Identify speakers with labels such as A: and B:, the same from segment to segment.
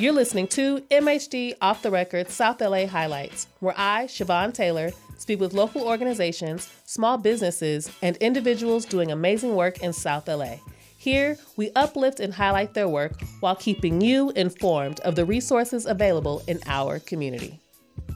A: You're listening to MHD Off the Record South LA Highlights, where I, Chavonne Taylor, speak with local organizations, small businesses, and individuals doing amazing work in South LA. Here, we uplift and highlight their work while keeping you informed of the resources available in our community.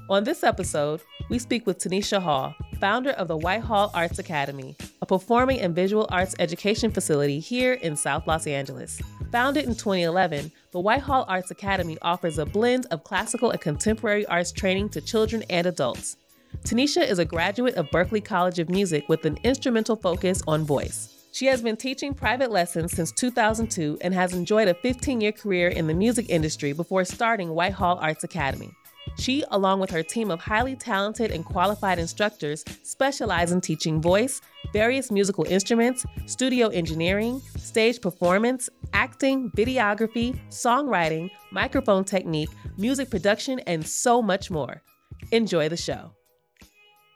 A: On this episode, we speak with Tanisha Hall, founder of the White Hall Arts Academy, a performing and visual arts education facility here in South Los Angeles. Founded in 2011, the White Hall Arts Academy offers a blend of classical and contemporary arts training to children and adults. Tanisha is a graduate of Berklee College of Music with an instrumental focus on voice. She has been teaching private lessons since 2002 and has enjoyed a 15 year career in the music industry before starting White Hall Arts Academy. She, along with her team of highly talented and qualified instructors, specialize in teaching voice, various musical instruments, studio engineering, stage performance, acting, videography, songwriting, microphone technique, music production, and so much more. Enjoy the show.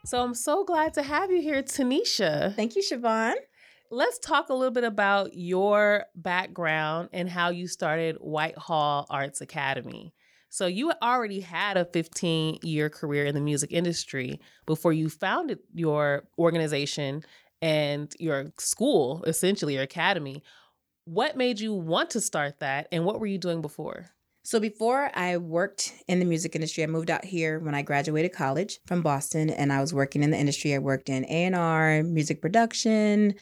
A: So I'm so glad to have you here, Tanisha.
B: Thank you, Chavonne
A: let's talk a little bit about your background and how you started White Hall Arts Academy. So you already had a 15 year career in the music industry before you founded your organization and your school, essentially your academy. What made you want to start that and what were you doing before?
B: So before I worked in the music industry, I moved out here when I graduated college from Boston and I was working in the industry. I worked in A&R, music production,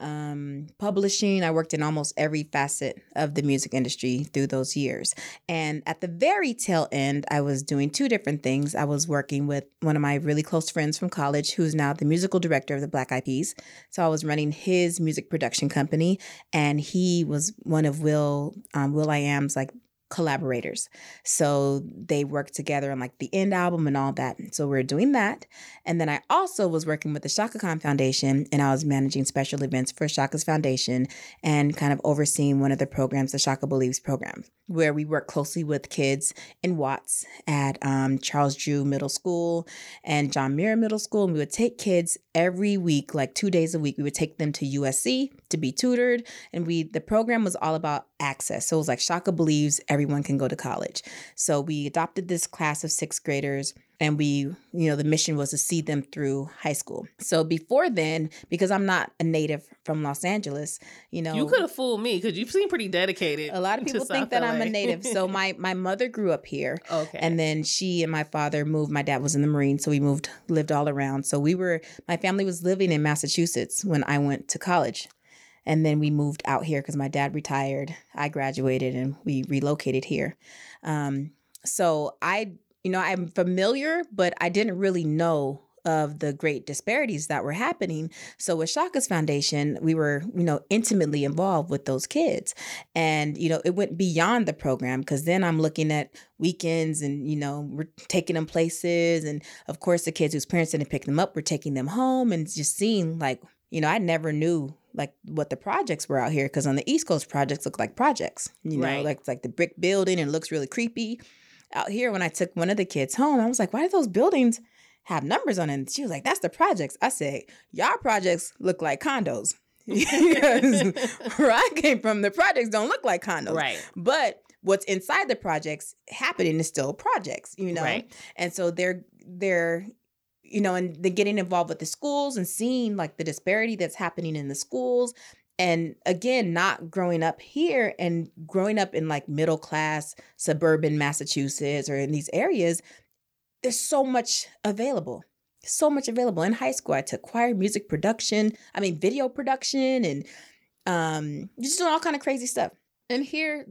B: um, publishing. I worked in almost every facet of the music industry through those years. And at the very tail end, I was doing two different things. I was working with one of my really close friends from college, who's now the musical director of the Black Eyed Peas. So I was running his music production company, and he was one of Will um, will.i.am's like collaborators. So they worked together on like the E.N.D. album and all that. So we are doing that. And then I also was working with the Chaka Khan Foundation and I was managing special events for Chaka's Foundation and kind of overseeing one of the programs, the Chaka Believes program, where we work closely with kids in Watts at um, Charles Drew Middle School and John Muir Middle School. And we would take kids every week, like two days a week. We would take them to USC to be tutored. And we the program was all about access. So it was like Chaka believes everyone can go to college. So we adopted this class of sixth graders and we you know the mission was to see them through high school so before then because i'm not a native from los angeles you know
A: you could have fooled me because you seem pretty dedicated
B: a lot of people think that LA. i'm a native so my my mother grew up here okay and then she and my father moved my dad was in the marine so we moved lived all around so we were my family was living in massachusetts when i went to college and then we moved out here because my dad retired. I graduated and we relocated here. Um, so I, you know, I'm familiar, but I didn't really know of the great disparities that were happening. So with Chaka's Foundation, we were, you know, intimately involved with those kids. And, you know, it went beyond the program because then I'm looking at weekends and, you know, we're taking them places. And of course, the kids whose parents didn't pick them up, we're taking them home and just seeing like, you know, I never knew like what the projects were out here because on the East Coast projects look like projects, you know, right. like like the brick building and looks really creepy. Out here, when I took one of the kids home, I was like, why do those buildings have numbers on them? she was like, that's the projects. I said, y'all projects look like condos. because where I came from, the projects don't look like condos.
A: Right.
B: But what's inside the projects happening is still projects, you know?
A: Right.
B: And so they're they're you know, and then getting involved with the schools and seeing like the disparity that's happening in the schools. And again, not growing up here and growing up in like middle class suburban Massachusetts or in these areas, there's so much available. So much available. In high school, I took choir music production, I mean video production and um just doing all kind of crazy stuff. And here,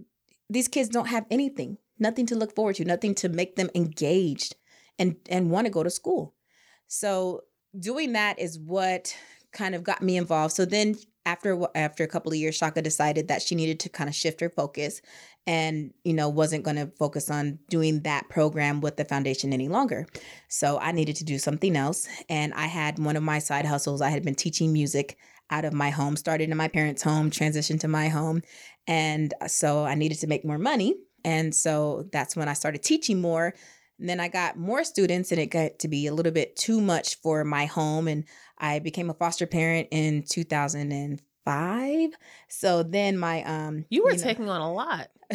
B: these kids don't have anything, nothing to look forward to, nothing to make them engaged and and want to go to school. So doing that is what kind of got me involved. So then after after a couple of years Chaka decided that she needed to kind of shift her focus and you know wasn't going to focus on doing that program with the foundation any longer. So I needed to do something else and I had one of my side hustles. I had been teaching music out of my home, started in my parents' home, transitioned to my home. And uh, so I needed to make more money. And so that's when I started teaching more and then I got more students, and it got to be a little bit too much for my home. And I became a foster parent in 2005. So then my um,
A: you were you know, taking on a lot.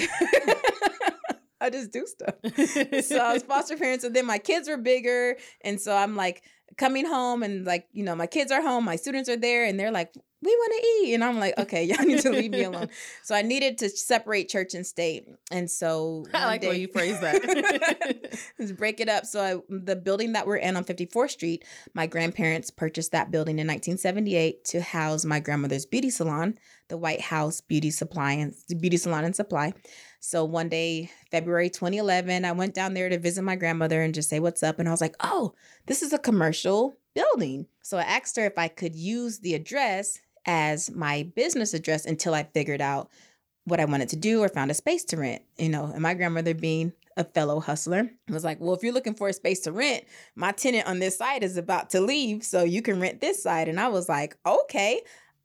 B: I just do stuff. so I was foster parents, and then my kids were bigger, and so I'm like coming home, and like you know, my kids are home, my students are there, and they're like, we want to eat. And I'm like, okay, y'all need to leave me alone. So I needed to separate church and state. And so
A: I like day, the way you phrase that.
B: let's break it up. So I, the building that we're in on 54th Street, my grandparents purchased that building in 1978 to house my grandmother's beauty salon, the White House Beauty Supply and Beauty Salon and Supply. So one day, February 2011, I went down there to visit my grandmother and just say what's up. And I was like, oh, this is a commercial building. So I asked her if I could use the address as my business address until I figured out what I wanted to do or found a space to rent. You know, and my grandmother being a fellow hustler was like, Well, if you're looking for a space to rent, my tenant on this side is about to leave, so you can rent this side. And I was like, Okay,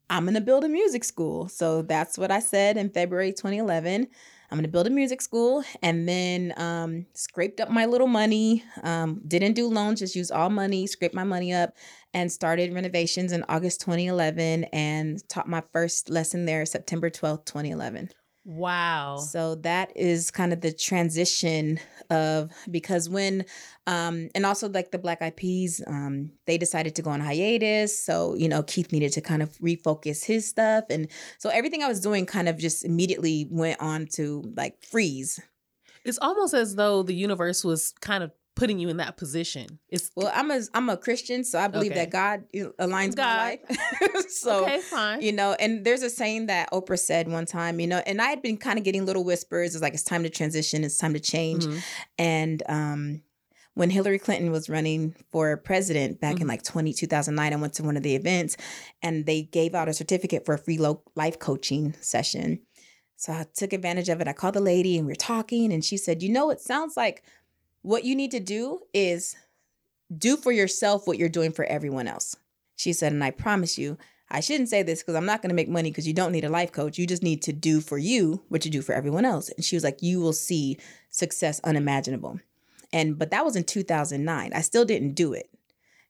B: I'm gonna build a music school. So that's what I said in February 2011. I'm going to build a music school and then um, scraped up my little money. Um, didn't do loans, just used all money, scraped my money up and started renovations in August 2011 and taught my first lesson there September 12th, 2011.
A: Wow.
B: So that is kind of the transition of because when um and also like the Black Peas, um, they decided to go on hiatus. So, you know, Keith needed to kind of refocus his stuff. And so everything I was doing kind of just immediately went on to like freeze.
A: It's almost as though the universe was kind of putting you in that position. It's
B: well, I'm a I'm a Christian, so I believe okay. that God aligns God. my life. so okay, fine. You know, and there's a saying that Oprah said one time, you know, and I had been kind of getting little whispers. It's like it's time to transition, it's time to change. Mm-hmm. And um when Hillary Clinton was running for president back mm-hmm. in like 20, 2009, I went to one of the events and they gave out a certificate for a free life coaching session. So I took advantage of it. I called the lady and we were talking, and she said, You know, it sounds like what you need to do is do for yourself what you're doing for everyone else. She said, and I promise you, I shouldn't say this because I'm not going to make money because you don't need a life coach. You just need to do for you what you do for everyone else. And she was like, you will see success unimaginable. And but that was in 2009. I still didn't do it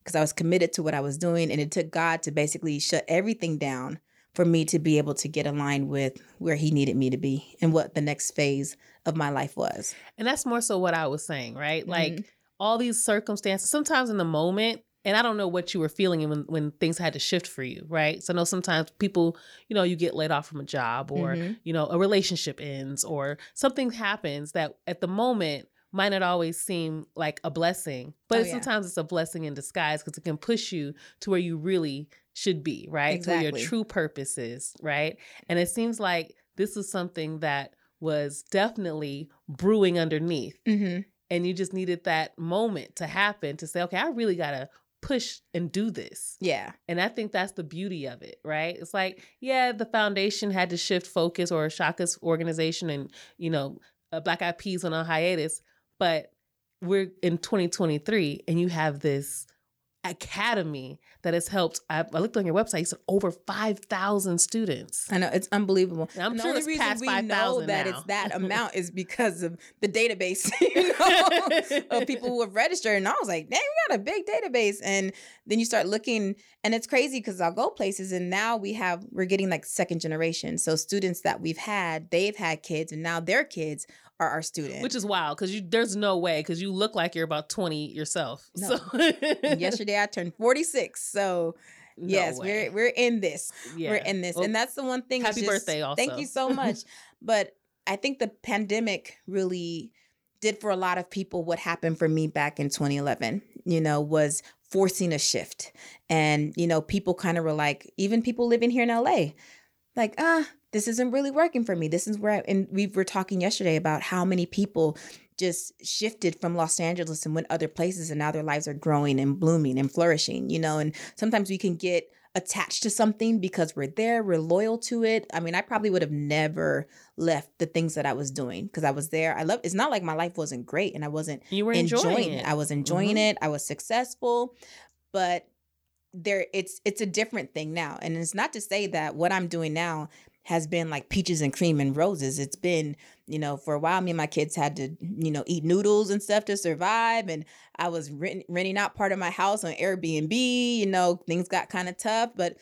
B: because I was committed to what I was doing and it took God to basically shut everything down for me to be able to get aligned with where he needed me to be and what the next phase of my life was.
A: And that's more so what I was saying, right? Mm-hmm. Like all these circumstances, sometimes in the moment, and I don't know what you were feeling when, when things had to shift for you, right? So I know sometimes people, you know, you get laid off from a job or, mm-hmm. you know, a relationship ends or something happens that at the moment might not always seem like a blessing, but oh, yeah. sometimes it's a blessing in disguise because it can push you to where you really should be, right? Exactly. To your true purpose is, right? And it seems like this is something that was definitely brewing underneath. Mm-hmm. And you just needed that moment to happen to say, okay, I really got to push and do this.
B: Yeah.
A: And I think that's the beauty of it, right? It's like, yeah, the foundation had to shift focus or Chaka's organization and, you know, Black Eyed Peas on a hiatus, but we're in 2023 and you have this academy that has helped. I, I looked on your website; it's over five thousand students.
B: I know it's unbelievable.
A: And I'm and sure the only reason we 5, know
B: that now. it's that amount is because of the database, you know, of people who have registered. And I was like, "Dang, we got a big database." And then you start looking, and it's crazy because I'll go places, and now we have we're getting like second generation. So students that we've had, they've had kids, and now their kids are our students.
A: Which is wild because you there's no way because you look like you're about 20 yourself. No. So
B: yesterday I turned 46. So no yes, way. we're we're in this. Yeah. We're in this. Well, and that's the one thing.
A: Happy just, birthday also.
B: Thank you so much. but I think the pandemic really did for a lot of people what happened for me back in 2011, you know, was forcing a shift. And, you know, people kind of were like, even people living here in LA, like, ah, this isn't really working for me. This is where, I, and we were talking yesterday about how many people just shifted from Los Angeles and went other places, and now their lives are growing and blooming and flourishing, you know. And sometimes we can get attached to something because we're there, we're loyal to it. I mean, I probably would have never left the things that I was doing because I was there. I love it's not like my life wasn't great and I wasn't
A: you were enjoying, enjoying it.
B: it. I was enjoying mm-hmm. it. I was successful, but there it's it's a different thing now. And it's not to say that what I'm doing now has been like peaches and cream and roses. It's been, you know, for a while, me and my kids had to, you know, eat noodles and stuff to survive. And I was rent- renting out part of my house on Airbnb. You know, things got kind of tough, but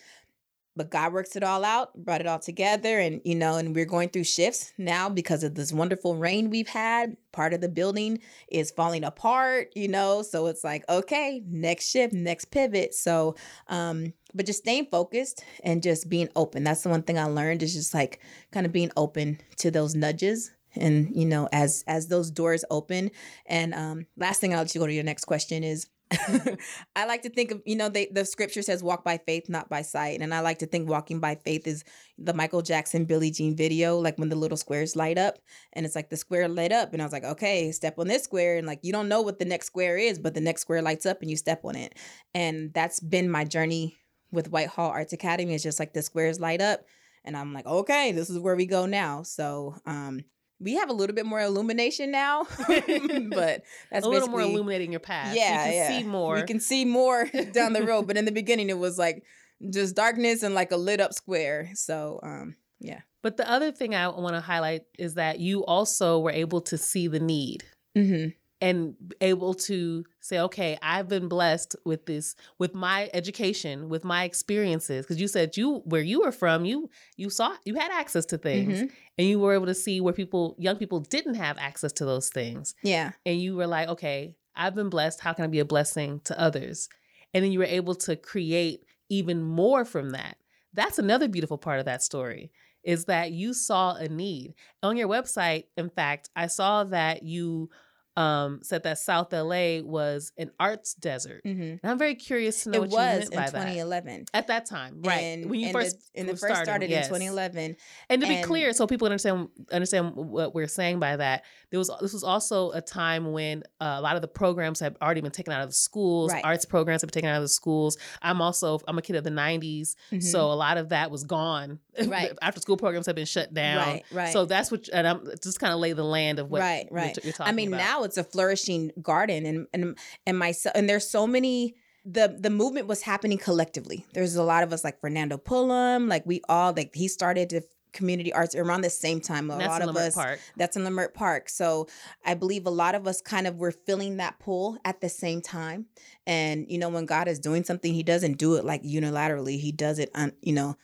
B: but God works it all out, brought it all together. And, you know, and we're going through shifts now because of this wonderful rain we've had. Part of the building is falling apart, you know, so it's like, okay, next shift, next pivot. So, um, but just staying focused and just being open. That's the one thing I learned is just like kind of being open to those nudges and you know as as those doors open and um last thing i'll let you go to your next question is I like to think of, you know, they, the scripture says walk by faith, not by sight. And I like to think walking by faith is the Michael Jackson Billie Jean video, like when the little squares light up and it's like the square lit up. And I was like, okay, step on this square. And like, you don't know what the next square is, but the next square lights up and you step on it. And that's been my journey with White Hall Arts Academy. It's just like the squares light up. And I'm like, okay, this is where we go now. So, um, we have a little bit more illumination now, but that's
A: a little more illuminating your path.
B: Yeah,
A: you can
B: yeah.
A: see more.
B: We can see more down the road, but in the beginning, it was like just darkness and like a lit up square. So, um, yeah.
A: But the other thing I want to highlight is that you also were able to see the need.
B: Mm-hmm
A: and able to say okay i've been blessed with this with my education with my experiences because you said you where you were from you you saw you had access to things mm-hmm. and you were able to see where people young people didn't have access to those things
B: yeah.
A: and you were like okay i've been blessed how can i be a blessing to others? And then you were able to create even more from that. That's another beautiful part of that story is that you saw a need. On your website in fact i saw that you um, said that South LA was an arts desert.
B: Mm-hmm.
A: And I'm very curious to know
B: it
A: what
B: was
A: you meant
B: in
A: by
B: 2011.
A: That. At that time, right?
B: And,
A: when you first
B: the, and the
A: started,
B: first started
A: yes.
B: in 2011.
A: And to be clear, so people understand understand what we're saying by that, there was this was also a time when uh, a lot of the programs had already been taken out of the schools.
B: Right.
A: Arts programs have been taken out of the schools. I'm also I'm a kid of the 90s,
B: mm-hmm.
A: so a lot of that was gone.
B: Right.
A: After school programs have been shut down.
B: Right. Right.
A: So that's what, and I'm just kind of lay the land of what.
B: Right. Right.
A: You're, you're talking
B: I mean,
A: about.
B: now it's a flourishing garden, and and and my and there's so many the the movement was happening collectively. There's a lot of us like Fernando Pullum, like we all like he started to community arts around the same time. A
A: that's
B: lot of us
A: Park.
B: that's in Leimert Park. So I believe a lot of us kind of were feeling that pull at the same time. And you know, when God is doing something, He doesn't do it like unilaterally. He does it on you know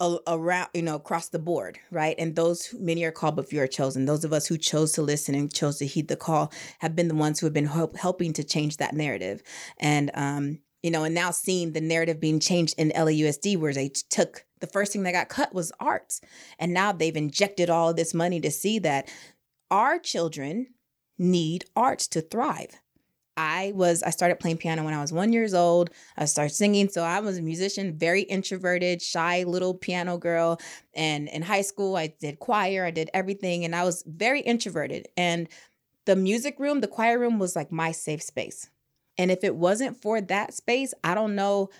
B: around you know across the board right? And those many are called but few are chosen. Those of us who chose to listen and chose to heed the call have been the ones who have been help, helping to change that narrative. And um you know and now seeing the narrative being changed in LAUSD where they took the first thing that got cut was arts. And now they've injected all this money to see that our children need arts to thrive I was I started playing piano when I was one years old. I started singing, so I was a musician, very introverted, shy little piano girl. And in high school, I did choir, I did everything, and I was very introverted. And the music room, the choir room, was like my safe space. And if it wasn't for that space, I don't know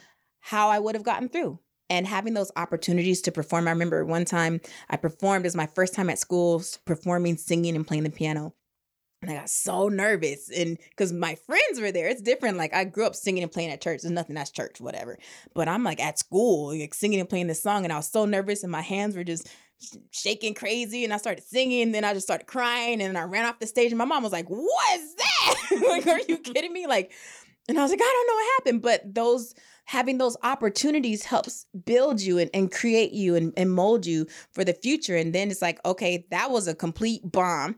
B: how I would have gotten through. And having those opportunities to perform, I remember one time I performed as my first time at school, performing, singing, and playing the piano. And I got so nervous. And because my friends were there, it's different. Like I grew up singing and playing at church. There's nothing that's church, whatever. But I'm like at school, like singing and playing this song. And I was so nervous and my hands were just shaking crazy. And I started singing. And then I just started crying. And I ran off the stage. And my mom was like, What is that? like, are you kidding me? Like, and I was like, I don't know what happened. But those having those opportunities helps build you and, and create you and, and mold you for the future. And then it's like, okay, that was a complete bomb.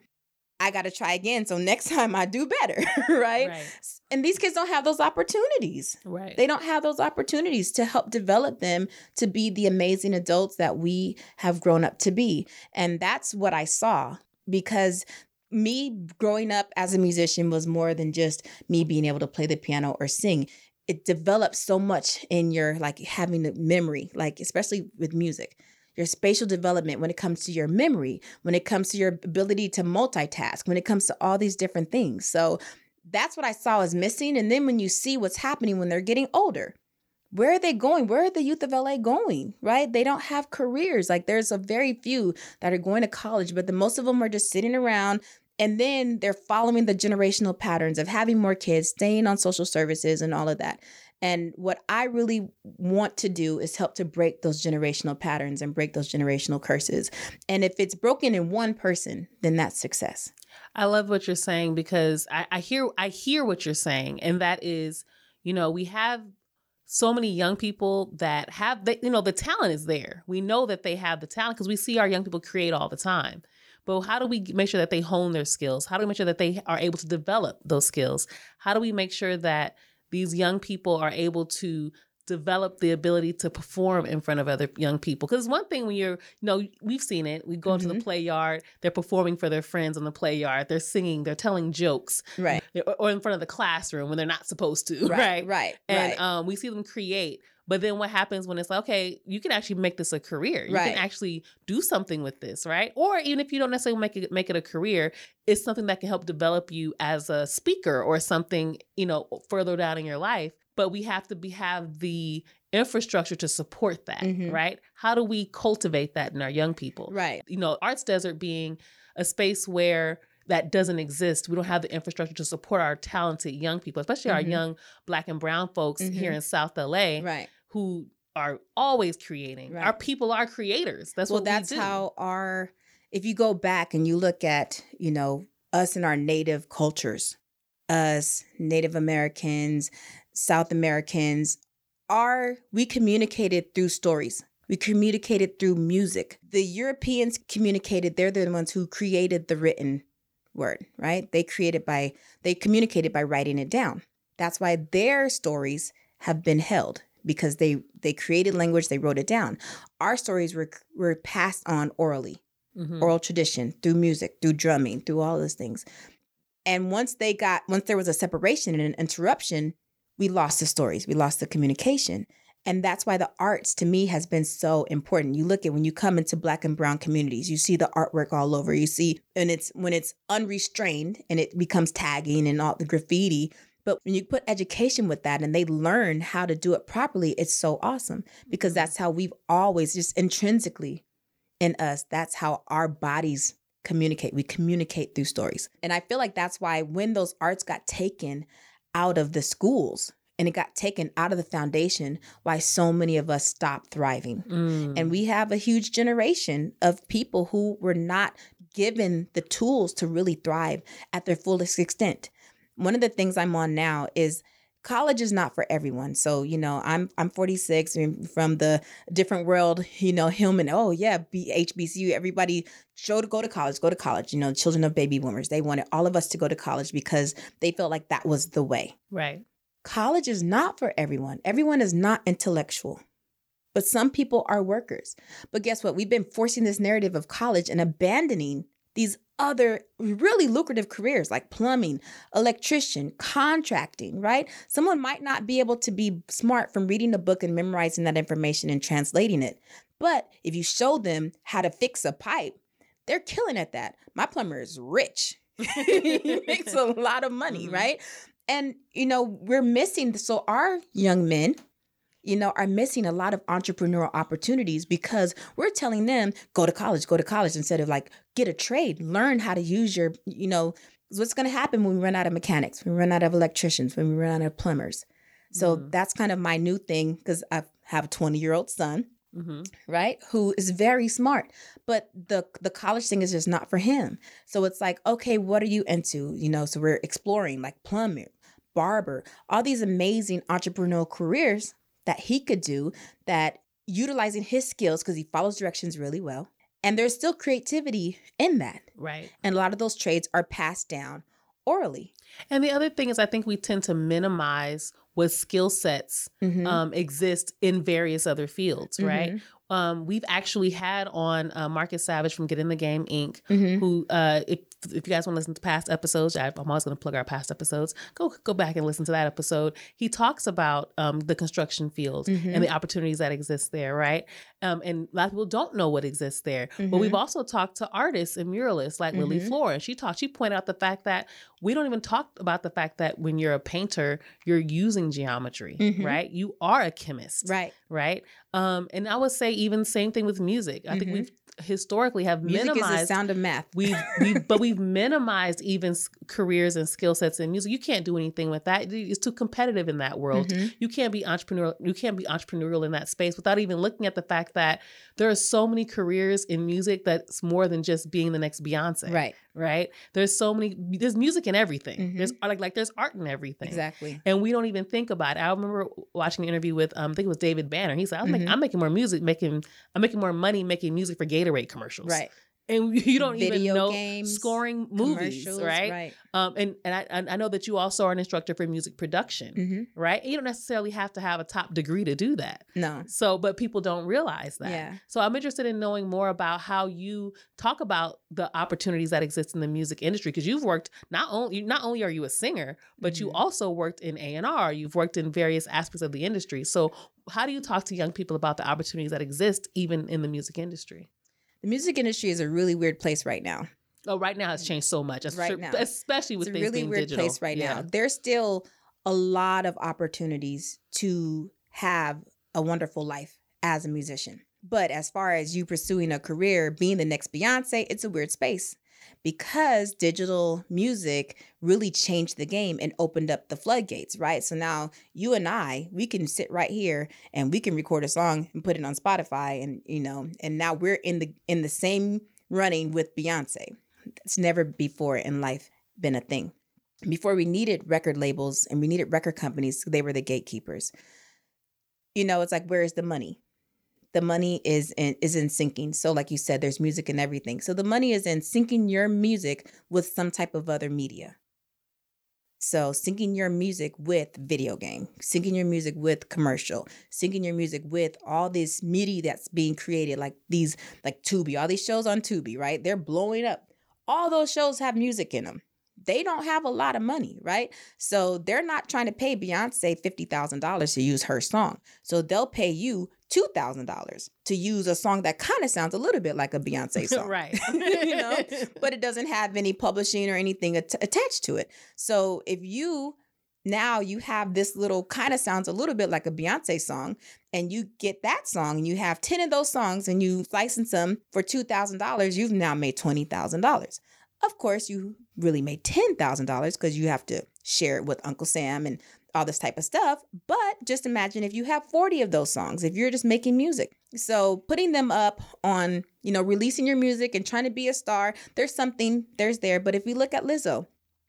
B: I got to try again. So next time I do better, right?
A: Right.
B: And these kids don't have those opportunities.
A: Right.
B: They don't have those opportunities to help develop them to be the amazing adults that we have grown up to be. And that's what I saw because me growing up as a musician was more than just me being able to play the piano or sing. It develops so much in your like having the memory, like especially with music your spatial development, when it comes to your memory, when it comes to your ability to multitask, when it comes to all these different things. So that's what I saw as missing. And then when you see what's happening when they're getting older, where are they going? Where are the youth of LA going? Right? They don't have careers. Like there's a very few that are going to college, but the most of them are just sitting around and then they're following the generational patterns of having more kids, staying on social services and all of that. And what I really want to do is help to break those generational patterns and break those generational curses. And if it's broken in one person, then that's success.
A: I love what you're saying because I, I hear I hear what you're saying, and that is, you know, we have so many young people that have the, you know the talent is there. We know that they have the talent because we see our young people create all the time. But how do we make sure that they hone their skills? How do we make sure that they are able to develop those skills? How do we make sure that these young people are able to develop the ability to perform in front of other young people. Because one thing when you're, you know, we've seen it. We go into mm-hmm. the play yard, they're performing for their friends on the play yard, they're singing, they're telling jokes,
B: right,
A: or, in front of the classroom when they're not supposed to,
B: right,
A: right,
B: right.
A: And
B: right.
A: Um, we see them create. But then what happens when it's like, okay, you can actually make this a career. You right. can actually do something with this, right? Or even if you don't necessarily make it make it a career, it's something that can help develop you as a speaker or something, you know, further down in your life but we have to be have the infrastructure to support that, mm-hmm. right? How do we cultivate that in our young people?
B: Right.
A: You know, Arts Desert being a space where that doesn't exist. We don't have the infrastructure to support our talented young people, especially mm-hmm. our young black and brown folks mm-hmm. here in South LA.
B: Right.
A: Who are always creating. Right. Our people are creators. That's
B: well,
A: what
B: that's
A: we do.
B: how our if you go back and you look at, you know, us and our native cultures, us Native Americans, South Americans, are we communicated through stories. We communicated through music. The Europeans communicated, they're the ones who created the written word, right? They created by they communicated by writing it down. That's why their stories have been held because they they created language, they wrote it down. Our stories were were passed on orally. Mm-hmm. Oral tradition through music, through drumming, through all those things. And once they got once there was a separation and an interruption, we lost the stories, we lost the communication. And that's why the arts to me has been so important. You look at when you come into black and brown communities, you see the artwork all over. You see, and it's when it's unrestrained and it becomes tagging and all the graffiti. But when you put education with that and they learn how to do it properly, it's so awesome because that's how we've always just intrinsically in us, that's how our bodies communicate. We communicate through stories. And I feel like that's why when those arts got taken, out of the schools and it got taken out of the foundation why so many of us stopped thriving mm. and we have a huge generation of people who were not given the tools to really thrive at their fullest extent one of the things i'm on now is college is not for everyone. So you know i'm i'm 46 from the different world you know Hillman oh yeah hbcu everybody show to go to college go to college you know children of baby boomers they wanted all of us to go to college because they felt like that was the way.
A: Right.
B: College is not for everyone. Everyone is not intellectual but some people are workers. But guess what? We've been forcing this narrative of college and abandoning these other really lucrative careers like plumbing, electrician, contracting, right? Someone might not be able to be smart from reading a book and memorizing that information and translating it. But if you show them how to fix a pipe, they're killing at that. My plumber is rich. he makes a lot of money, mm-hmm. right? And you know, we're missing so our young men you know, are missing a lot of entrepreneurial opportunities because we're telling them go to college, go to college instead of like get a trade, learn how to use your, you know, what's going to happen when we run out of mechanics, when we run out of electricians, when we run out of plumbers. So mm-hmm. that's kind of my new thing because I have a 20 year old son. Mm-hmm. Right, who is very smart, but the the college thing is just not for him. So it's like, okay, what are you into? You know, so we're exploring like plumber, barber, all these amazing entrepreneurial careers that he could do that utilizing his skills because he follows directions really well. And there's still creativity in that.
A: Right.
B: And a lot of those trades are passed down orally.
A: And the other thing is, I think we tend to minimize what skill sets mm-hmm. um, exist in various other fields, mm-hmm. right? Um, we've actually had on uh, Marcus Savage from Get in the Game Inc., mm-hmm. who, uh, if if you guys want to listen to past episodes, I'm always going to plug our past episodes. Go go back and listen to that episode. He talks about um, the construction field mm-hmm. and the opportunities that exist there, right? Um, and a lot of people don't know what exists there. Mm-hmm. But we've also talked to artists and muralists like mm-hmm. Lily Flora. She talked. She pointed out the fact that we don't even talk about the fact that when you're a painter, you're using geometry, mm-hmm. right? You are a chemist,
B: right?
A: Right. Um, and I would say even same thing with music. I think mm-hmm. we've historically have music minimized
B: sound of math.
A: We've, we but we've minimized even careers and skill sets in music. You can't do anything with that. It's too competitive in that world. Mm-hmm. You can't be entrepreneurial. You can't be entrepreneurial in that space without even looking at the fact that there are so many careers in music that's more than just being the next Beyonce.
B: Right.
A: Right? There's so many. There's music in everything.
B: Mhm.
A: There's like like there's art in everything.
B: Exactly.
A: And we don't even think about it. I remember watching an interview with um, I think it was David Banner. He said, "I'm, making,
B: Mhm.
A: I'm making more music, making I'm making more money making music for Gatorade commercials."
B: Right.
A: And you don't
B: Video
A: even know
B: games,
A: scoring movies, right?
B: Right.
A: Um, and and I I know that you also are an instructor for music production,
B: hmm
A: right? You don't necessarily have to have a top degree to do that.
B: No.
A: So, but people don't realize that.
B: Yeah.
A: So I'm interested in knowing more about how you talk about the opportunities that exist in the music industry because you've worked not only not only are you a singer, but you
B: Mhm.
A: also worked in A&R, you've worked in various aspects of the industry. So how do you talk to young people about the opportunities that exist even in the music industry?
B: The music industry is a really weird place right now.
A: Oh, right now it's changed so much,
B: Right now.
A: especially with
B: it's a really weird
A: digital.
B: place right
A: Yeah.
B: now. There's still a lot of opportunities to have a wonderful life as a musician. But as far as you pursuing a career, being the next Beyonce, it's a weird space because digital music really changed the game and opened up the floodgates, right? So now you and I, we can sit right here and we can record a song and put it on Spotify and you know, and now we're in the in the same running with Beyonce. It's never before in life been a thing. Before we needed record labels and we needed record companies, they were the gatekeepers. You know, it's like where is the money? The money is in is in syncing. So, like you said, there's music and everything. So the money is in syncing your music with some type of other media. So syncing your music with video game, syncing your music with commercial, syncing your music with all this media that's being created, like these, like Tubi, all these shows on Tubi, right? They're blowing up. All those shows have music in them. They don't have a lot of money, right? So they're not trying to pay Beyonce $50,000 to use her song. So they'll pay you $2,000 to use a song that kind of sounds a little bit like a Beyonce song.
A: right.
B: you know, but it doesn't have any publishing or anything at- attached to it. So if you now you have this little kind of sounds a little bit like a Beyonce song, and you get that song and you have 10 of those songs and you license them for $2,000, you've now made $20,000. Of course, you really made $10,000 because you have to share it with Uncle Sam and all this type of stuff. But just imagine if you have 40 of those songs, if you're just making music. So putting them up on, you know, releasing your music and trying to be a star, there's something, there's there. But if we look at Lizzo,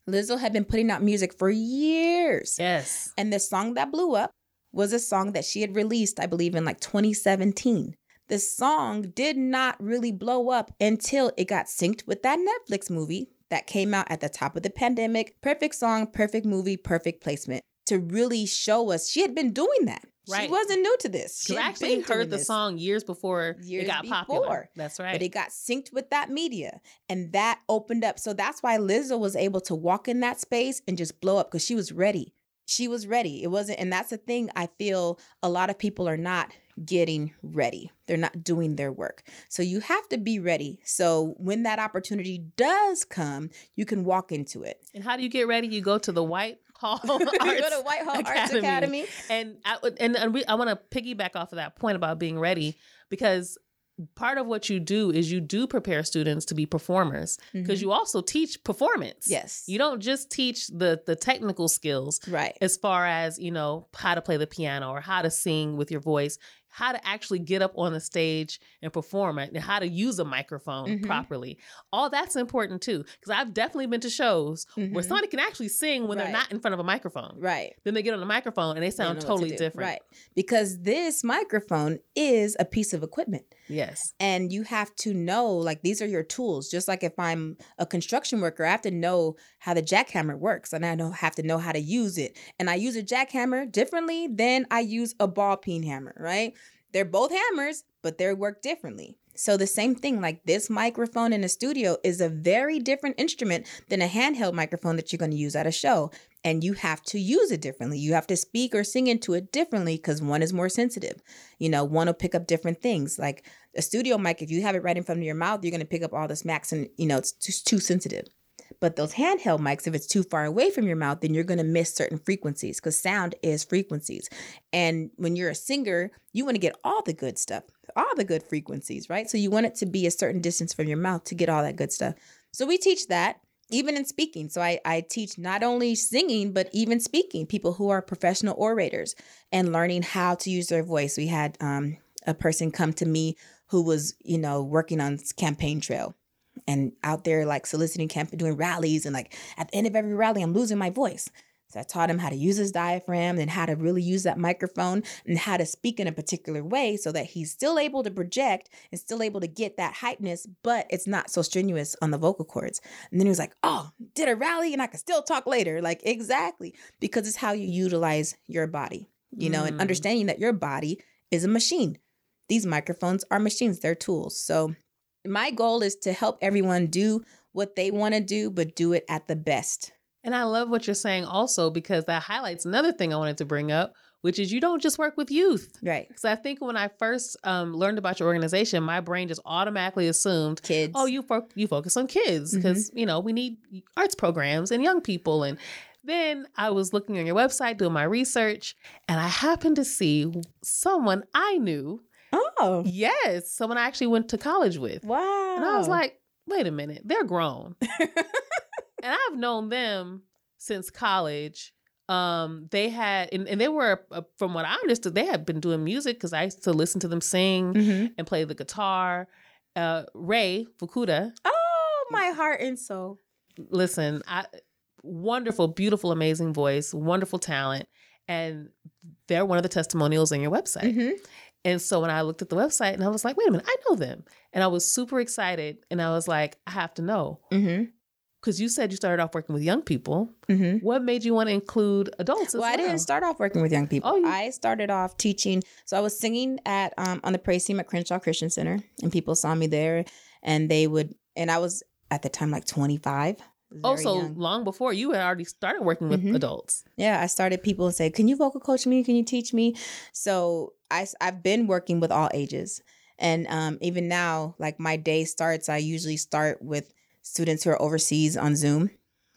B: Lizzo had been putting out music for years.
A: yes.
B: And the song that blew up was a song that she had released, I believe, in like 2017. The song did not really blow up until it got synced with that Netflix movie that came out at the top of the pandemic. Perfect song, perfect movie, perfect placement to really show us she had been doing that.
A: Right.
B: She wasn't new to this. She
A: actually heard the
B: this.
A: song years before
B: Years
A: it got
B: before.
A: popular. That's right.
B: But it got synced with that media and that opened up. So that's why Lizzo was able to walk in that space and just blow up because she was ready. She was ready. It wasn't, and that's the thing I feel a lot of people are not getting ready. They're not doing their work. So you have to be ready. So when that opportunity does come, you can walk into it.
A: and how do you get ready? You go to the White Hall
B: you
A: Arts
B: go to White Hall Arts
A: Academy.
B: Academy.
A: and I, and, and we, I want to piggyback off of that point about being ready because part of what you do is you do prepare students to be performers because
B: Mhm.
A: you also teach performance.
B: Yes.
A: You don't just teach the the technical skills
B: right.
A: as far as, you know, how to play the piano or how to sing with your voice, how to actually get up on the stage and perform it, and how to use a microphone
B: Mhm.
A: properly. All that's important too because I've definitely been to shows where
B: Mhm.
A: somebody can actually sing when
B: Right.
A: they're not in front of a microphone.
B: Right.
A: Then they get on the microphone and they
B: They
A: sound
B: know what to
A: totally different.
B: Right. Because this microphone is a piece of equipment.
A: Yes.
B: And you have to know, like, these are your tools. Just like if I'm a construction worker, I have to know how the jackhammer works and I know have to know how to use it. And I use a jackhammer differently than I use a ball peen hammer, right? They're both hammers, but they work differently. So the same thing, like this microphone in a studio is a very different instrument than a handheld microphone that you're going to use at a show. And you have to use it differently. You have to speak or sing into it differently because one is more sensitive. You know, one will pick up different things. Like a studio mic, if you have it right in front of your mouth, you're going to pick up all the smacks and, you know, it's just too sensitive. But those handheld mics, if it's too far away from your mouth, then you're going to miss certain frequencies because sound is frequencies. And when you're a singer, you want to get all the good stuff, all the good frequencies, right? So you want it to be a certain distance from your mouth to get all that good stuff. So we teach that even in speaking. So I, I teach not only singing, but even speaking, people who are professional orators and learning how to use their voice. We had um, a person come to me who was, you know, working on campaign trail and out there like soliciting camp and doing rallies and like at the end of every rally I'm losing my voice. So I taught him how to use his diaphragm and how to really use that microphone and how to speak in a particular way so that he's still able to project and still able to get that hypeness, but it's not so strenuous on the vocal cords. And then he was like, Oh, did a rally and I can still talk later. Like, exactly, because it's how you utilize your body, you know, and
A: Mm.
B: understanding that your body is a machine. These microphones are machines, they're tools. So my goal is to help everyone do what they want to do, but do it at the best.
A: And I love what you're saying also because that highlights another thing I wanted to bring up, which is you don't just work with youth.
B: Right.
A: Because I think when I first um, learned about your organization, my brain just automatically assumed,
B: Kids.
A: oh, you fo- you focus on kids because you know we need arts programs and young people. And then I was looking on your website doing my research, and I happened to see someone I knew.
B: Oh.
A: Yes, someone I actually went to college with,
B: Wow.
A: and I was like, wait a minute, they're grown. and I've known them since college. Um, they had, and, and they were, uh, from what I understood, they had been doing music because I used to listen to them sing
B: hmm
A: and play the guitar. Uh, Ray Fukuda,
B: Oh, my heart and soul.
A: listen, I, wonderful, beautiful, amazing voice, wonderful talent, and they're one of the testimonials on your website.
B: Mhm.
A: And so when I looked at the website, and I was like, wait a minute, I know them, and I was super excited, and I was like, I have to know
B: Mm-hmm.
A: because you said you started off working with young people.
B: Mm-hmm.
A: What made you want to include adults? As
B: Well,
A: well,
B: I didn't start off working with young people.
A: Oh, you-
B: I started off teaching. So I was singing at um, on the praise team at Crenshaw Christian Center, and people saw me there, and they would, and I was at the time like 25.
A: Oh, so
B: young.
A: long before you had already started working with
B: Mhm.
A: adults.
B: Yeah, I started people and say, "Can you vocal coach me? Can you teach me?" So I I have been working with all ages, and um, even now, like my day starts, I usually start with students who are overseas on Zoom.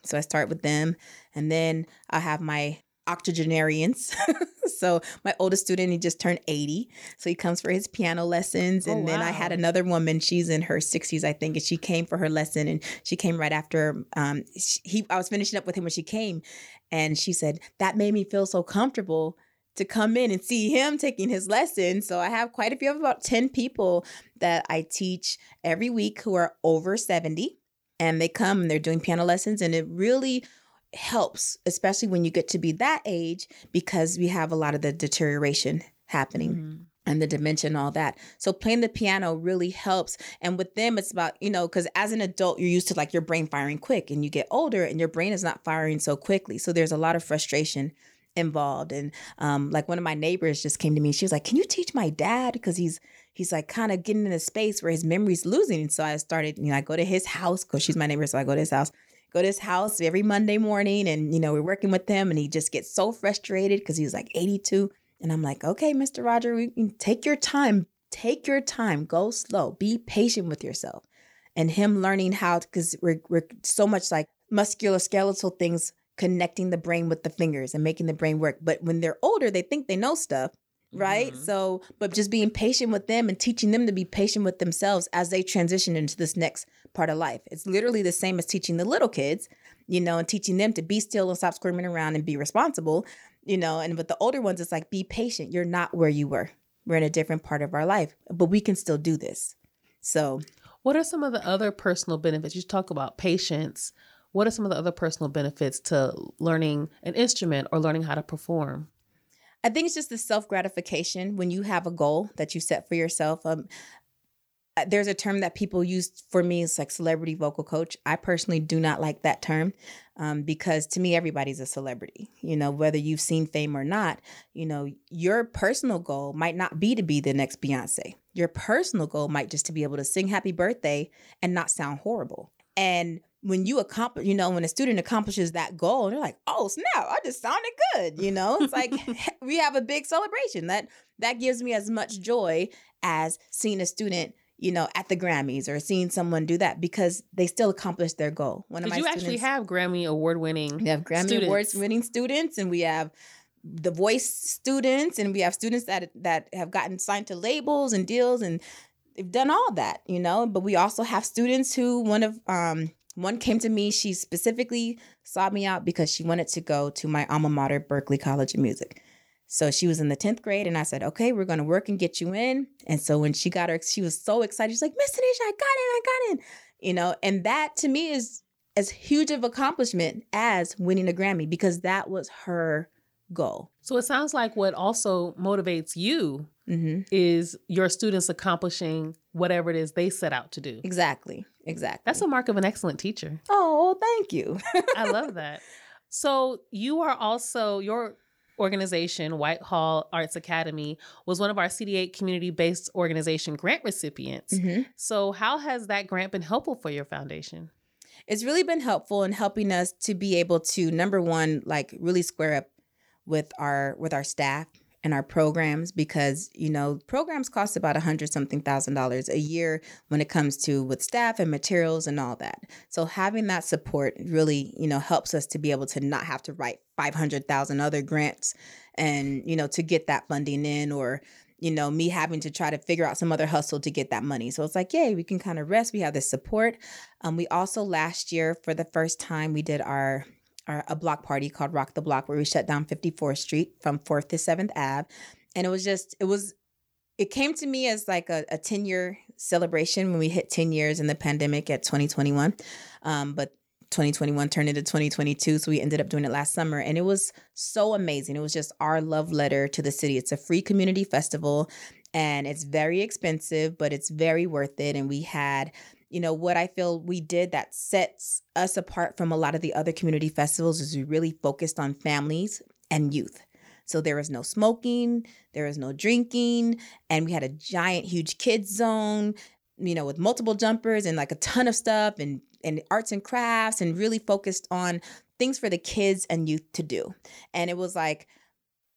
B: So I start with them, and then I have my octogenarians. so my oldest student, he just turned 80. So he comes for his piano lessons.
A: Oh,
B: And then I had another woman, she's in her 60s, I think, and she came for her lesson and she came right after um sh- he I was finishing up with him when she came. And she said, That made me feel so comfortable to come in and see him taking his lesson. So I have quite a few of about 10 people that I teach every week who are over 70 and they come and they're doing piano lessons and it really helps especially when you get to be that age because we have a lot of the deterioration happening
A: Mhm.
B: and the dementia and all that. So playing the piano really helps. And with them, it's about, you know, because as an adult, you're used to like your brain firing quick and you get older and your brain is not firing so quickly. So there's a lot of frustration involved. And um, like one of my neighbors just came to me. She was like, Can you teach my dad? Because he's he's like kind of getting in a space where his memory's losing. And so I started, you know, I go to his house because she's my neighbor. So I go to his house. Go to his house every Monday morning, and you know we're working with him, and he just gets so frustrated because he's like 82, and I'm like, okay, Mr. Roger, we can take your time. Take your time. Go slow. Be patient with yourself. And him learning how, because we're, we're so much like musculoskeletal things connecting the brain with the fingers and making the brain work. But when they're older, they think they know stuff, right?
A: Mhm.
B: So, but just being patient with them and teaching them to be patient with themselves as they transition into this next part of life. It's literally the same as teaching the little kids, you know, and teaching them to be still and stop squirming around and be responsible you know and with the older ones it's like be patient you're not where you were we're in a different part of our life but we can still do this so
A: What are some of the other personal benefits? You talk about patience. What are some of the other personal benefits to learning an instrument or learning how to perform?
B: I think it's just the self-gratification when you have a goal that you set for yourself um, uh, there's a term that people use for me it's like celebrity vocal coach. I personally do not like that term um, because to me everybody's a celebrity you know whether you've seen fame or not you know your personal goal might not be to be the next beyonce. Your personal goal might just to be able to sing happy birthday and not sound horrible. And when you accomplish you know when a student accomplishes that goal they're like oh snap i just sounded good you know it's like we have a big celebration that that gives me as much joy as seeing a student you know at the grammys or seeing someone do that because they still accomplished their goal one of my
A: you actually have Grammy award winning.
B: we have Grammy
A: students.
B: Awards winning students, and we have the voice students, and we have students that that have gotten signed to labels and deals, and they've done all that, you know. But we also have students who one of um one came to me. She specifically sought me out because she wanted to go to my alma mater, Berklee College of Music. So she was in the 10th grade, and I said, okay, we're going to work and get you in. And so when she got her, she was so excited. She's like, Miss Tanisha, I got in, I got in. you know, and that to me is as huge of accomplishment as winning a Grammy because that was her goal.
A: So it sounds like what also motivates you
B: Mm-hmm.
A: is your students accomplishing whatever it is they set out to do.
B: Exactly. Exactly.
A: That's a mark of an excellent teacher.
B: oh, thank you.
A: I love that. So you are also your organization, White Hall Arts Academy, was one of our CD8 community-based organization grant recipients.
B: Mhm.
A: So how has that grant been helpful for your foundation?
B: It's really been helpful in helping us to be able to number one, like really square up with our with our staff and our programs because you know programs cost about a hundred something thousand dollars a year when it comes to with staff and materials and all that. So having that support really you know helps us to be able to not have to write 500000 other grants and you know to get that funding in or you know me having to try to figure out some other hustle to get that money. So it's like yay we can kind of rest we have this support. Um, we also last year for the first time we did our our, a block party called Rock the Block where we shut down 54th Street from 4th to 7th Ave. And it was just, it was, it came to me as like a, a 10 year celebration when we hit 10 years in the pandemic at 2021. Um, but 2021 turned into 2022. So we ended up doing it last summer. And it was so amazing. It was just our love letter to the city. It's a free community festival and it's very expensive, but it's very worth it. And we had you know what i feel we did that sets us apart from a lot of the other community festivals is we really focused on families and youth. So there was no smoking there was no drinking and we had a giant huge kids zone you know with multiple jumpers and like a ton of stuff and and arts and crafts and really focused on things for the kids and youth to do. And it was like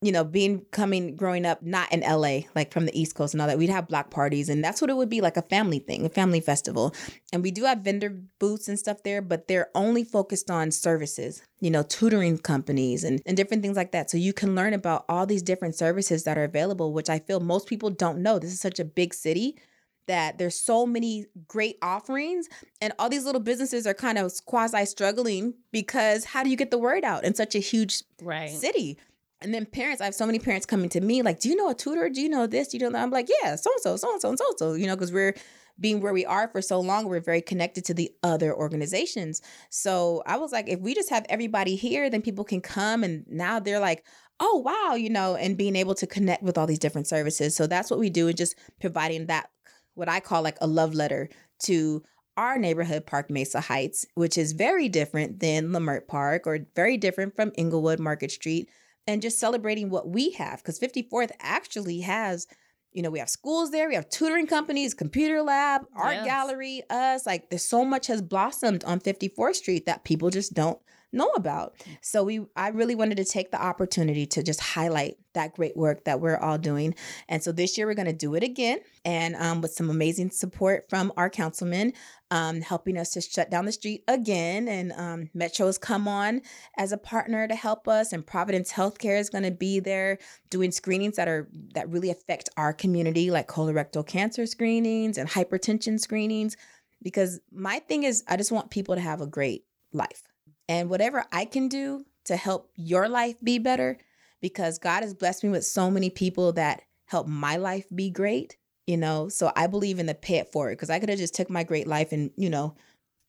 B: you know, being coming growing up not in LA, like from the East Coast and all that, we'd have block parties and that's what it would be like a family thing, a family festival. And we do have vendor booths and stuff there, but they're only focused on services, you know, tutoring companies and, and different things like that. So you can learn about all these different services that are available, which I feel most people don't know. This is such a big city that there's so many great offerings and all these little businesses are kind of quasi struggling because how do you get the word out in such a huge
A: Right.
B: city? And then parents, I have so many parents coming to me like, "Do you know a tutor? Do you know this? Do you know that?" I'm like, "Yeah, so and so, so and so, and so and so." You know, because we're being where we are for so long, we're very connected to the other organizations. So I was like, if we just have everybody here, then people can come, and now they're like, "Oh wow," you know, and being able to connect with all these different services. So that's what we do, and just providing that what I call like a love letter to our neighborhood park mesa heights which is very different than Leimert park or very different from inglewood market street and just celebrating what we have because 54th actually has you know we have schools there we have tutoring companies computer lab art
A: Yes.
B: gallery us like there's so much has blossomed on 54th street that people just don't know about. So we i really wanted to take the opportunity to just highlight that great work that we're all doing. And so this year we're going to do it again and um, with some amazing support from our councilman um, helping us to shut down the street again. And um, metro has come on as a partner to help us and providence healthcare is going to be there doing screenings that are that really affect our community like colorectal cancer screenings and hypertension screenings. Because my thing is i just want people to have a great life and whatever i can do to help your life be better because god has blessed me with so many people that help my life be great you know so i believe in the pay it forward because i could have just took my great life and you know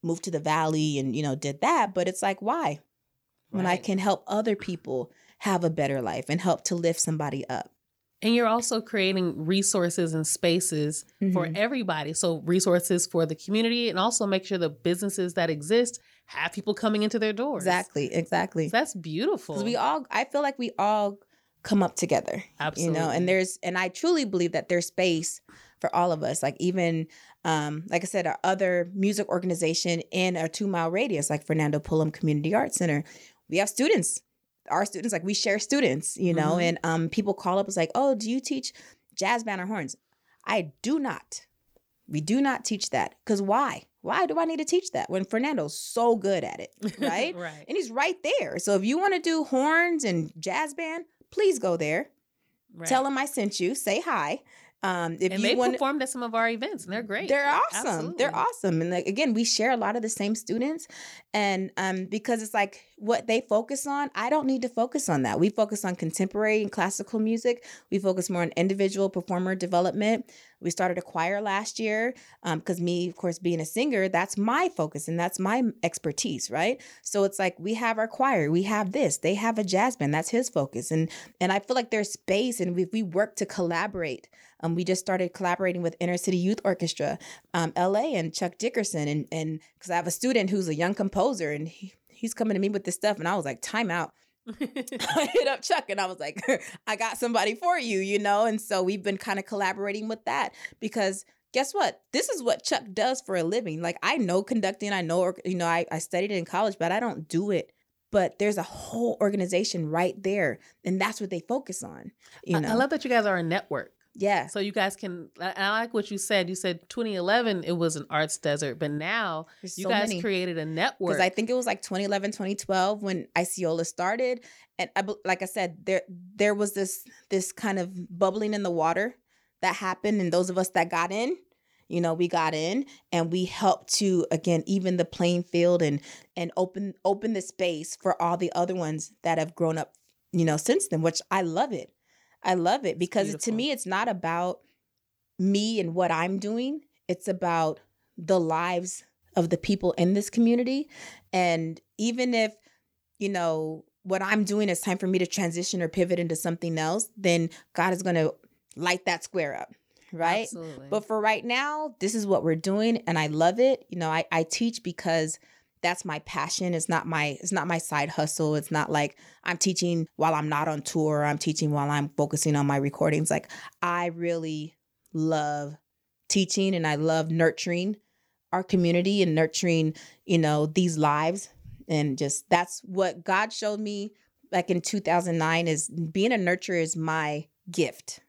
B: moved to the valley and you know did that but it's like why when I can help other people have a better life and help to lift somebody up.
A: And you're also creating resources and spaces for
B: Mhm.
A: everybody. So resources for the community and also make sure the businesses that exist have people coming into their doors.
B: Exactly, exactly.
A: That's beautiful.
B: Because we all, I feel like we all come up together,
A: Absolutely.
B: you know, and there's, and I truly believe that there's space for all of us. Like even, um, like I said, our other music organization in a two mile radius, like Fernando Pullum Community Arts Center, we have students. Our students, like we share students, you know,
A: Mhm.
B: and um, people call up, it's like, oh, do you teach jazz band or horns? I do not. We do not teach that. Because why? Why do I need to teach that when Fernando's so good at it, right?
A: right.
B: and he's right there. So if you want to do horns and jazz band, please go there.
A: right.
B: Tell him I sent you. Say hi. Um, if
A: and
B: you
A: they
B: want,
A: performed at some of our events, and they're great.
B: they're awesome. They're awesome. And like again, we share a lot of the same students, and um, because it's like what they focus on, I don't need to focus on that. We focus on contemporary and classical music. We focus more on individual performer development. We started a choir last year because um, me, of course, being a singer, that's my focus and that's my expertise, right? So it's like we have our choir, we have this, they have a jazz band, that's his focus, and and I feel like there's space, and if we work to collaborate. Um, we just started collaborating with Inner City Youth Orchestra, um, LA, and Chuck Dickerson, and and because I have a student who's a young composer, and he, he's coming to me with this stuff, and I was like, time out I hit up Chuck and I was like, I got somebody for you, you know? And so we've been kind of collaborating with that because guess what? This is what Chuck does for a living. Like I know conducting, I know, you know, I, I studied in college, but I don't do it. But there's a whole organization right there, and that's what they focus on. You know,
A: I, I love that you guys are a network.
B: Yeah.
A: So you guys can. I like what you said. You said 2011 it was an arts desert, but now There's you so guys many. created a network.
B: Because I think it was like 2011, 2012 when ICYOLA started, and I, like I said, there there was this this kind of bubbling in the water that happened, and those of us that got in, you know, we got in and we helped to again even the playing field and and open open the space for all the other ones that have grown up, you know, since then. Which I love it. I love it because to me, it's not about me and what I'm doing. It's about the lives of the people in this community. And even if, you know, what I'm doing is time for me to transition or pivot into something else, then God is going to light that square up. Right. Absolutely. But for right now, this is what we're doing. And I love it. You know, I, I teach because that's my passion. It's not my it's not my side hustle. It's not like i'm teaching while i'm not on tour. I'm teaching while i'm focusing on my recordings. Like i really love teaching and i love nurturing our community and nurturing you know these lives. And just that's what god showed me back in 2009 is being a nurturer is my gift.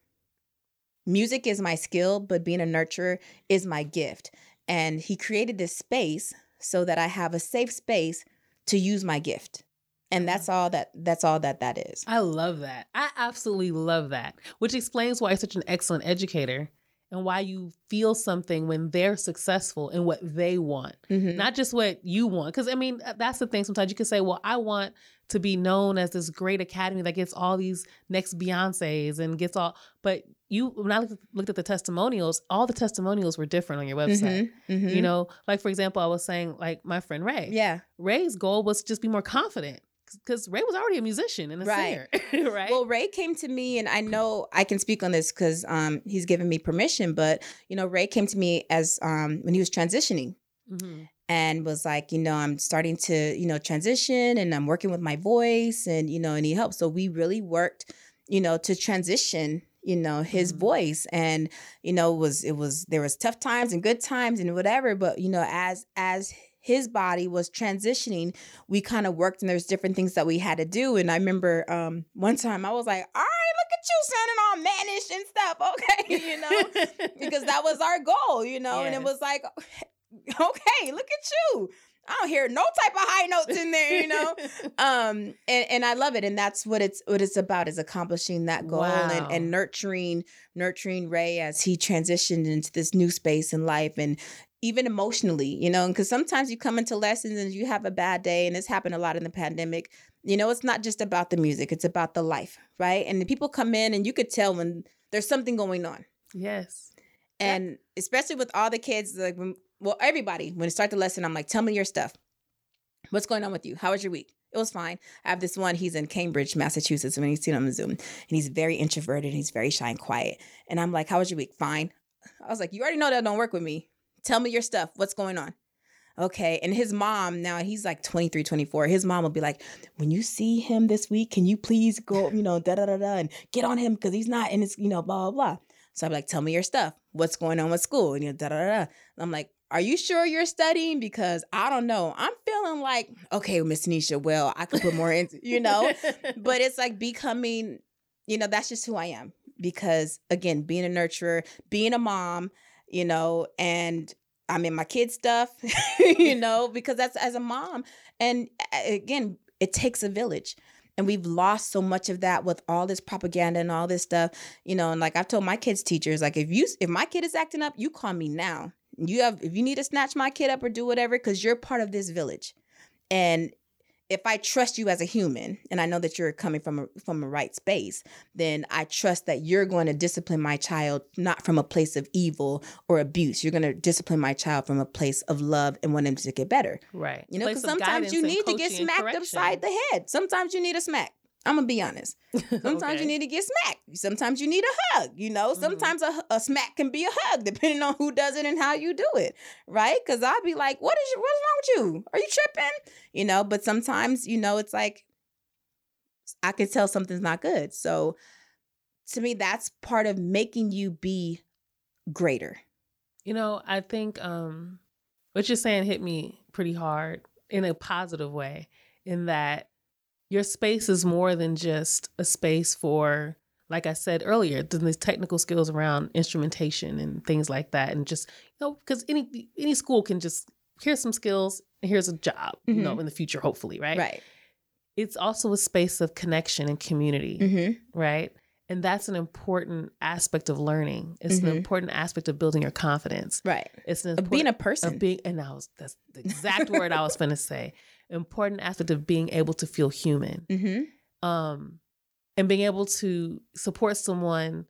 B: Music is my skill but being a nurturer is my gift. And he created this space so that I have a safe space to use my gift. And that's all that that's all that that is.
A: I love that. I absolutely love that. Which explains why you're such an excellent educator and why you feel something when they're successful in what they want, mm-hmm. not just what you want. Because I mean, that's the thing. Sometimes you can say, "Well, I want to be known as this great academy that gets all these next Beyonces and gets all," but you when I looked at the testimonials, all the testimonials were different on your website. Mm-hmm, mm-hmm. You know, like for example, I was saying like my friend Ray.
B: Yeah,
A: Ray's goal was to just be more confident because Ray was already a musician and a right. singer, right?
B: Well, Ray came to me, and I know I can speak on this because um, he's given me permission. But you know, Ray came to me as um, when he was transitioning, mm-hmm. and was like, you know, I'm starting to, you know, transition, and I'm working with my voice, and you know, and he helped. So we really worked, you know, to transition you know his mm-hmm. voice and you know was it was there was tough times and good times and whatever but you know as as his body was transitioning we kind of worked and there's different things that we had to do and i remember um one time i was like all right look at you sounding all mannish and stuff okay you know because that was our goal you know yes. and it was like okay look at you I don't hear no type of high notes in there, you know. um, and, and I love it, and that's what it's what it's about is accomplishing that goal wow. and, and nurturing nurturing Ray as he transitioned into this new space in life, and even emotionally, you know, because sometimes you come into lessons and you have a bad day, and this happened a lot in the pandemic. You know, it's not just about the music; it's about the life, right? And the people come in, and you could tell when there's something going on.
A: Yes.
B: And especially with all the kids, like when well, everybody, when I start the lesson, I'm like, tell me your stuff. What's going on with you? How was your week? It was fine. I have this one, he's in Cambridge, Massachusetts, when he's seen on Zoom. And he's very introverted and he's very shy and quiet. And I'm like, how was your week? Fine. I was like, you already know that don't work with me. Tell me your stuff. What's going on? Okay. And his mom, now he's like 23, 24. His mom will be like, when you see him this week, can you please go, you know, da da da da and get on him because he's not in his, you know, blah, blah, blah. So I'm like, tell me your stuff. What's going on with school? And you know, da da da. I'm like, are you sure you're studying? Because I don't know. I'm feeling like, okay, Miss Nisha, well, I could put more into, you know, but it's like becoming, you know, that's just who I am. Because again, being a nurturer, being a mom, you know, and I'm in my kids' stuff, you know, because that's as a mom. And again, it takes a village. And we've lost so much of that with all this propaganda and all this stuff, you know. And like I've told my kids' teachers, like if you if my kid is acting up, you call me now you have if you need to snatch my kid up or do whatever because you're part of this village and if I trust you as a human and I know that you're coming from a, from a right space, then I trust that you're going to discipline my child not from a place of evil or abuse. You're going to discipline my child from a place of love and want him to get better.
A: Right.
B: You know, because sometimes you need to get smacked upside the head. Sometimes you need a smack. I'm gonna be honest. Sometimes okay. you need to get smacked. Sometimes you need a hug. You know, mm-hmm. sometimes a, a smack can be a hug, depending on who does it and how you do it, right? Because I'll be like, "What is what's wrong with you? Are you tripping?" You know. But sometimes, you know, it's like I can tell something's not good. So to me, that's part of making you be greater.
A: You know, I think um what you're saying hit me pretty hard in a positive way. In that your space is more than just a space for like I said earlier, the technical skills around instrumentation and things like that, and just you know, because any any school can just here's some skills and here's a job, mm-hmm. you know, mm-hmm. in the future, hopefully, right?
B: Right.
A: It's also a space of connection and community, mm-hmm. right? And that's an important aspect of learning. It's mm-hmm. an important aspect of building your confidence,
B: right?
A: It's
B: an of being a person,
A: of being, and I was that's the exact word I was going to say important aspect of being able to feel human. Mm-hmm. Um, and being able to support someone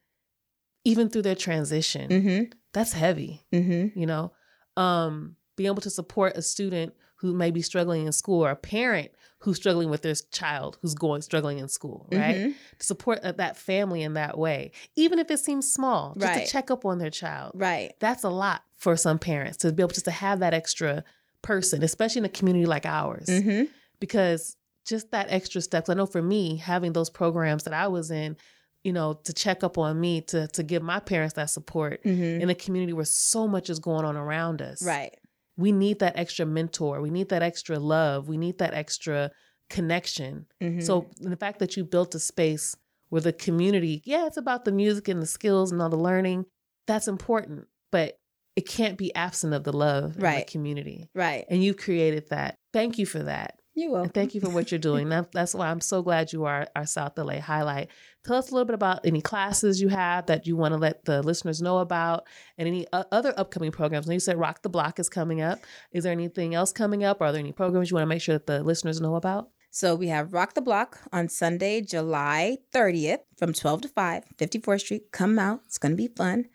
A: even through their transition. Mm-hmm. That's heavy, mm-hmm. you know. Um, being able to support a student who may be struggling in school or a parent who's struggling with their child who's going struggling in school, right? Mm-hmm. To support that family in that way, even if it seems small, just right. to check up on their child.
B: Right.
A: That's a lot for some parents to be able just to have that extra person, especially in a community like ours, mm-hmm. because just that extra steps. I know for me, having those programs that I was in, you know, to check up on me, to to give my parents that support mm-hmm. in a community where so much is going on around us.
B: Right.
A: We need that extra mentor. We need that extra love. We need that extra connection. Mm-hmm. So the fact that you built a space where the community, yeah, it's about the music and the skills and all the learning. That's important. But it can't be absent of the love right. the community.
B: Right.
A: And you created that. Thank you for that.
B: You will.
A: And thank you for what you're doing. that, that's why I'm so glad you are our South LA highlight. Tell us a little bit about any classes you have that you want to let the listeners know about and any uh, other upcoming programs. Now you said Rock the Block is coming up. Is there anything else coming up? Are there any programs you want to make sure that the listeners know about?
B: So we have Rock the Block on Sunday, July 30th from 12 to 5, 54th Street. Come out. It's going to be fun.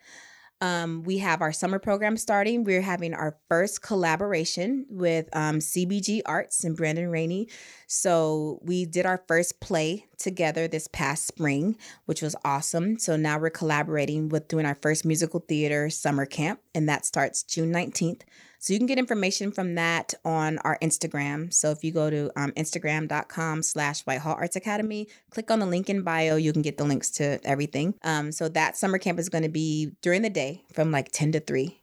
B: Um, we have our summer program starting. We're having our first collaboration with um, CBG Arts and Brandon Rainey. So we did our first play together this past spring, which was awesome. So now we're collaborating with doing our first musical theater summer camp, and that starts June 19th. So you can get information from that on our Instagram. So if you go to um, instagram.com slash Whitehall Arts Academy, click on the link in bio, you can get the links to everything. Um, so that summer camp is going to be during the day from like 10 to 3.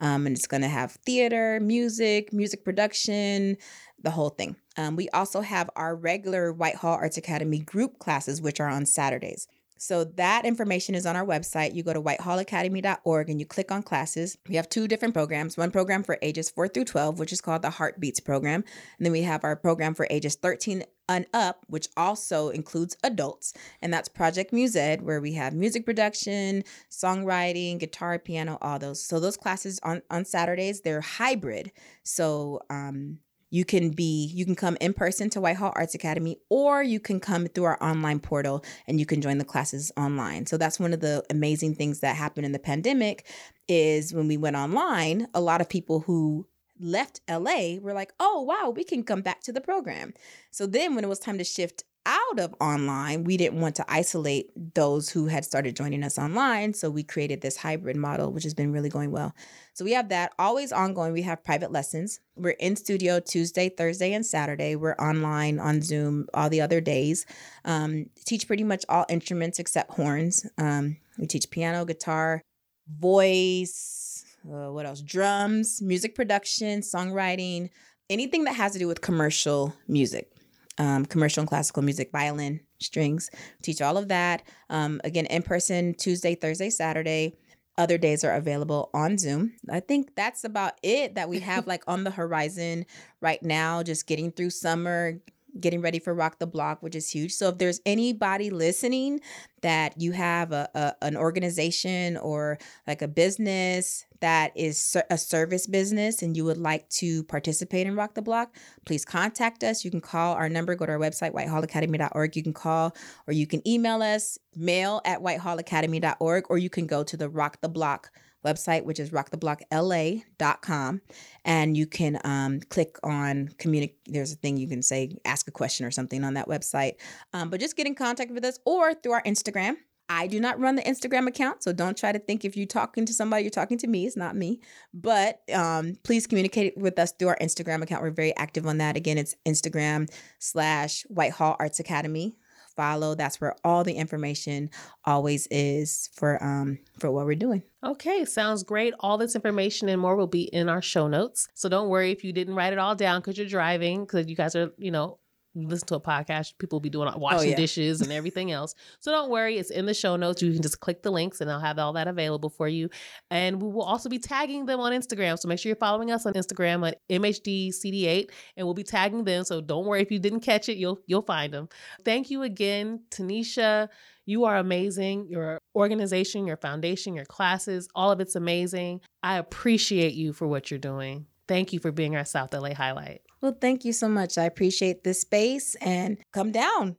B: Um, and it's going to have theater, music, music production, the whole thing. Um, we also have our regular Whitehall Arts Academy group classes, which are on Saturdays. So that information is on our website. You go to whitehallacademy.org and you click on classes. We have two different programs. One program for ages 4 through 12, which is called the Heartbeats program. And then we have our program for ages 13 and up, which also includes adults. And that's Project Mused, where we have music production, songwriting, guitar, piano, all those. So those classes on, on Saturdays, they're hybrid. So um, you can be you can come in person to Whitehall Arts Academy or you can come through our online portal and you can join the classes online. So that's one of the amazing things that happened in the pandemic is when we went online, a lot of people who left LA were like, "Oh, wow, we can come back to the program." So then when it was time to shift out of online, we didn't want to isolate those who had started joining us online. So we created this hybrid model, which has been really going well. So we have that always ongoing. We have private lessons. We're in studio Tuesday, Thursday, and Saturday. We're online on Zoom all the other days. Um, teach pretty much all instruments except horns. Um, we teach piano, guitar, voice, uh, what else? Drums, music production, songwriting, anything that has to do with commercial music um, commercial and classical music, violin, strings. Teach all of that. Um, again, in person Tuesday, Thursday, Saturday. Other days are available on Zoom. I think that's about it that we have like on the horizon right now. Just getting through summer, getting ready for Rock the Block, which is huge. So if there's anybody listening that you have a, a an organization or like a business that is a service business and you would like to participate in Rock the Block, please contact us. You can call our number, go to our website, whitehallacademy.org. You can call or you can email us, mail at whitehallacademy.org, or you can go to the Rock the Block website, which is rocktheblockla.com. And you can um, click on communicate. There's a thing you can say, ask a question or something on that website. Um, but just get in contact with us or through our Instagram. I do not run the Instagram account, so don't try to think if you're talking to somebody, you're talking to me. It's not me. But um, please communicate with us through our Instagram account. We're very active on that. Again, it's Instagram slash Whitehall Arts Academy follow. That's where all the information always is for um for what we're doing.
A: Okay, sounds great. All this information and more will be in our show notes. So don't worry if you didn't write it all down because you're driving, because you guys are, you know, listen to a podcast, people will be doing uh, oh, washing oh, yeah. dishes and everything else. So don't worry, it's in the show notes. You can just click the links and I'll have all that available for you. And we will also be tagging them on Instagram. So make sure you're following us on Instagram at MHDCD8 and we'll be tagging them. So don't worry if you didn't catch it, you'll you'll find them. Thank you again, Tanisha. You are amazing. Your organization, your foundation, your classes, all of it's amazing. I appreciate you for what you're doing. Thank you for being our South LA highlight.
B: Well, thank you so much. I appreciate this space and come down.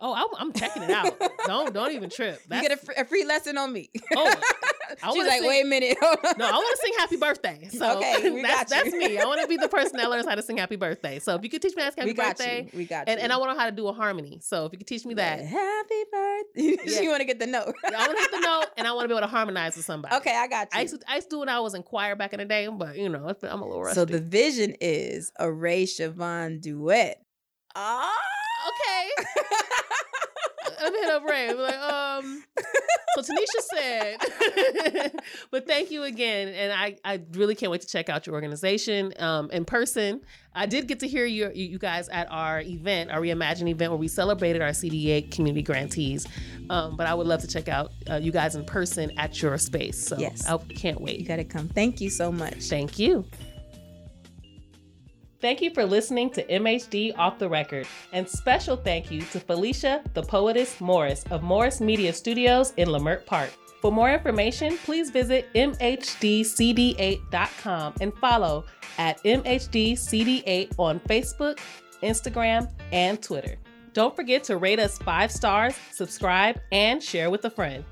A: Oh, I'm, I'm checking it out. don't don't even trip.
B: That's... You get a, free, a free lesson on me. Oh, I She's like, sing, wait a minute.
A: no, I want to sing Happy Birthday. So okay, that's that's me. I want to be the person that learns how to sing Happy Birthday. So if you could teach me how to sing Happy Birthday,
B: you. we got
A: and,
B: you.
A: and I want to know how to do a harmony. So if you could teach me that,
B: Happy Birthday. yeah. you want to get the note.
A: I want to get the note, and I want to be able to harmonize with somebody.
B: Okay, I got you.
A: I used to, I used to do when I was in choir back in the day, but you know, I'm a little rusty.
B: So the vision is a Ray Chavonne duet.
A: Ah, okay. Me hit up Ray. I'm like, um. So Tanisha said, but thank you again, and I I really can't wait to check out your organization um in person. I did get to hear you you guys at our event, our Reimagine event, where we celebrated our CD8 community grantees. Um, but I would love to check out uh, you guys in person at your space. So yes, I can't wait.
B: You got to come. Thank you so much.
A: Thank you. Thank you for listening to MHD Off the Record, and special thank you to Felicia, the poetess Morris of Morris Media Studios in Leimert Park. For more information, please visit MHDCD8.com and follow at MHDCD8 on Facebook, Instagram, and Twitter. Don't forget to rate us five stars, subscribe, and share with a friend.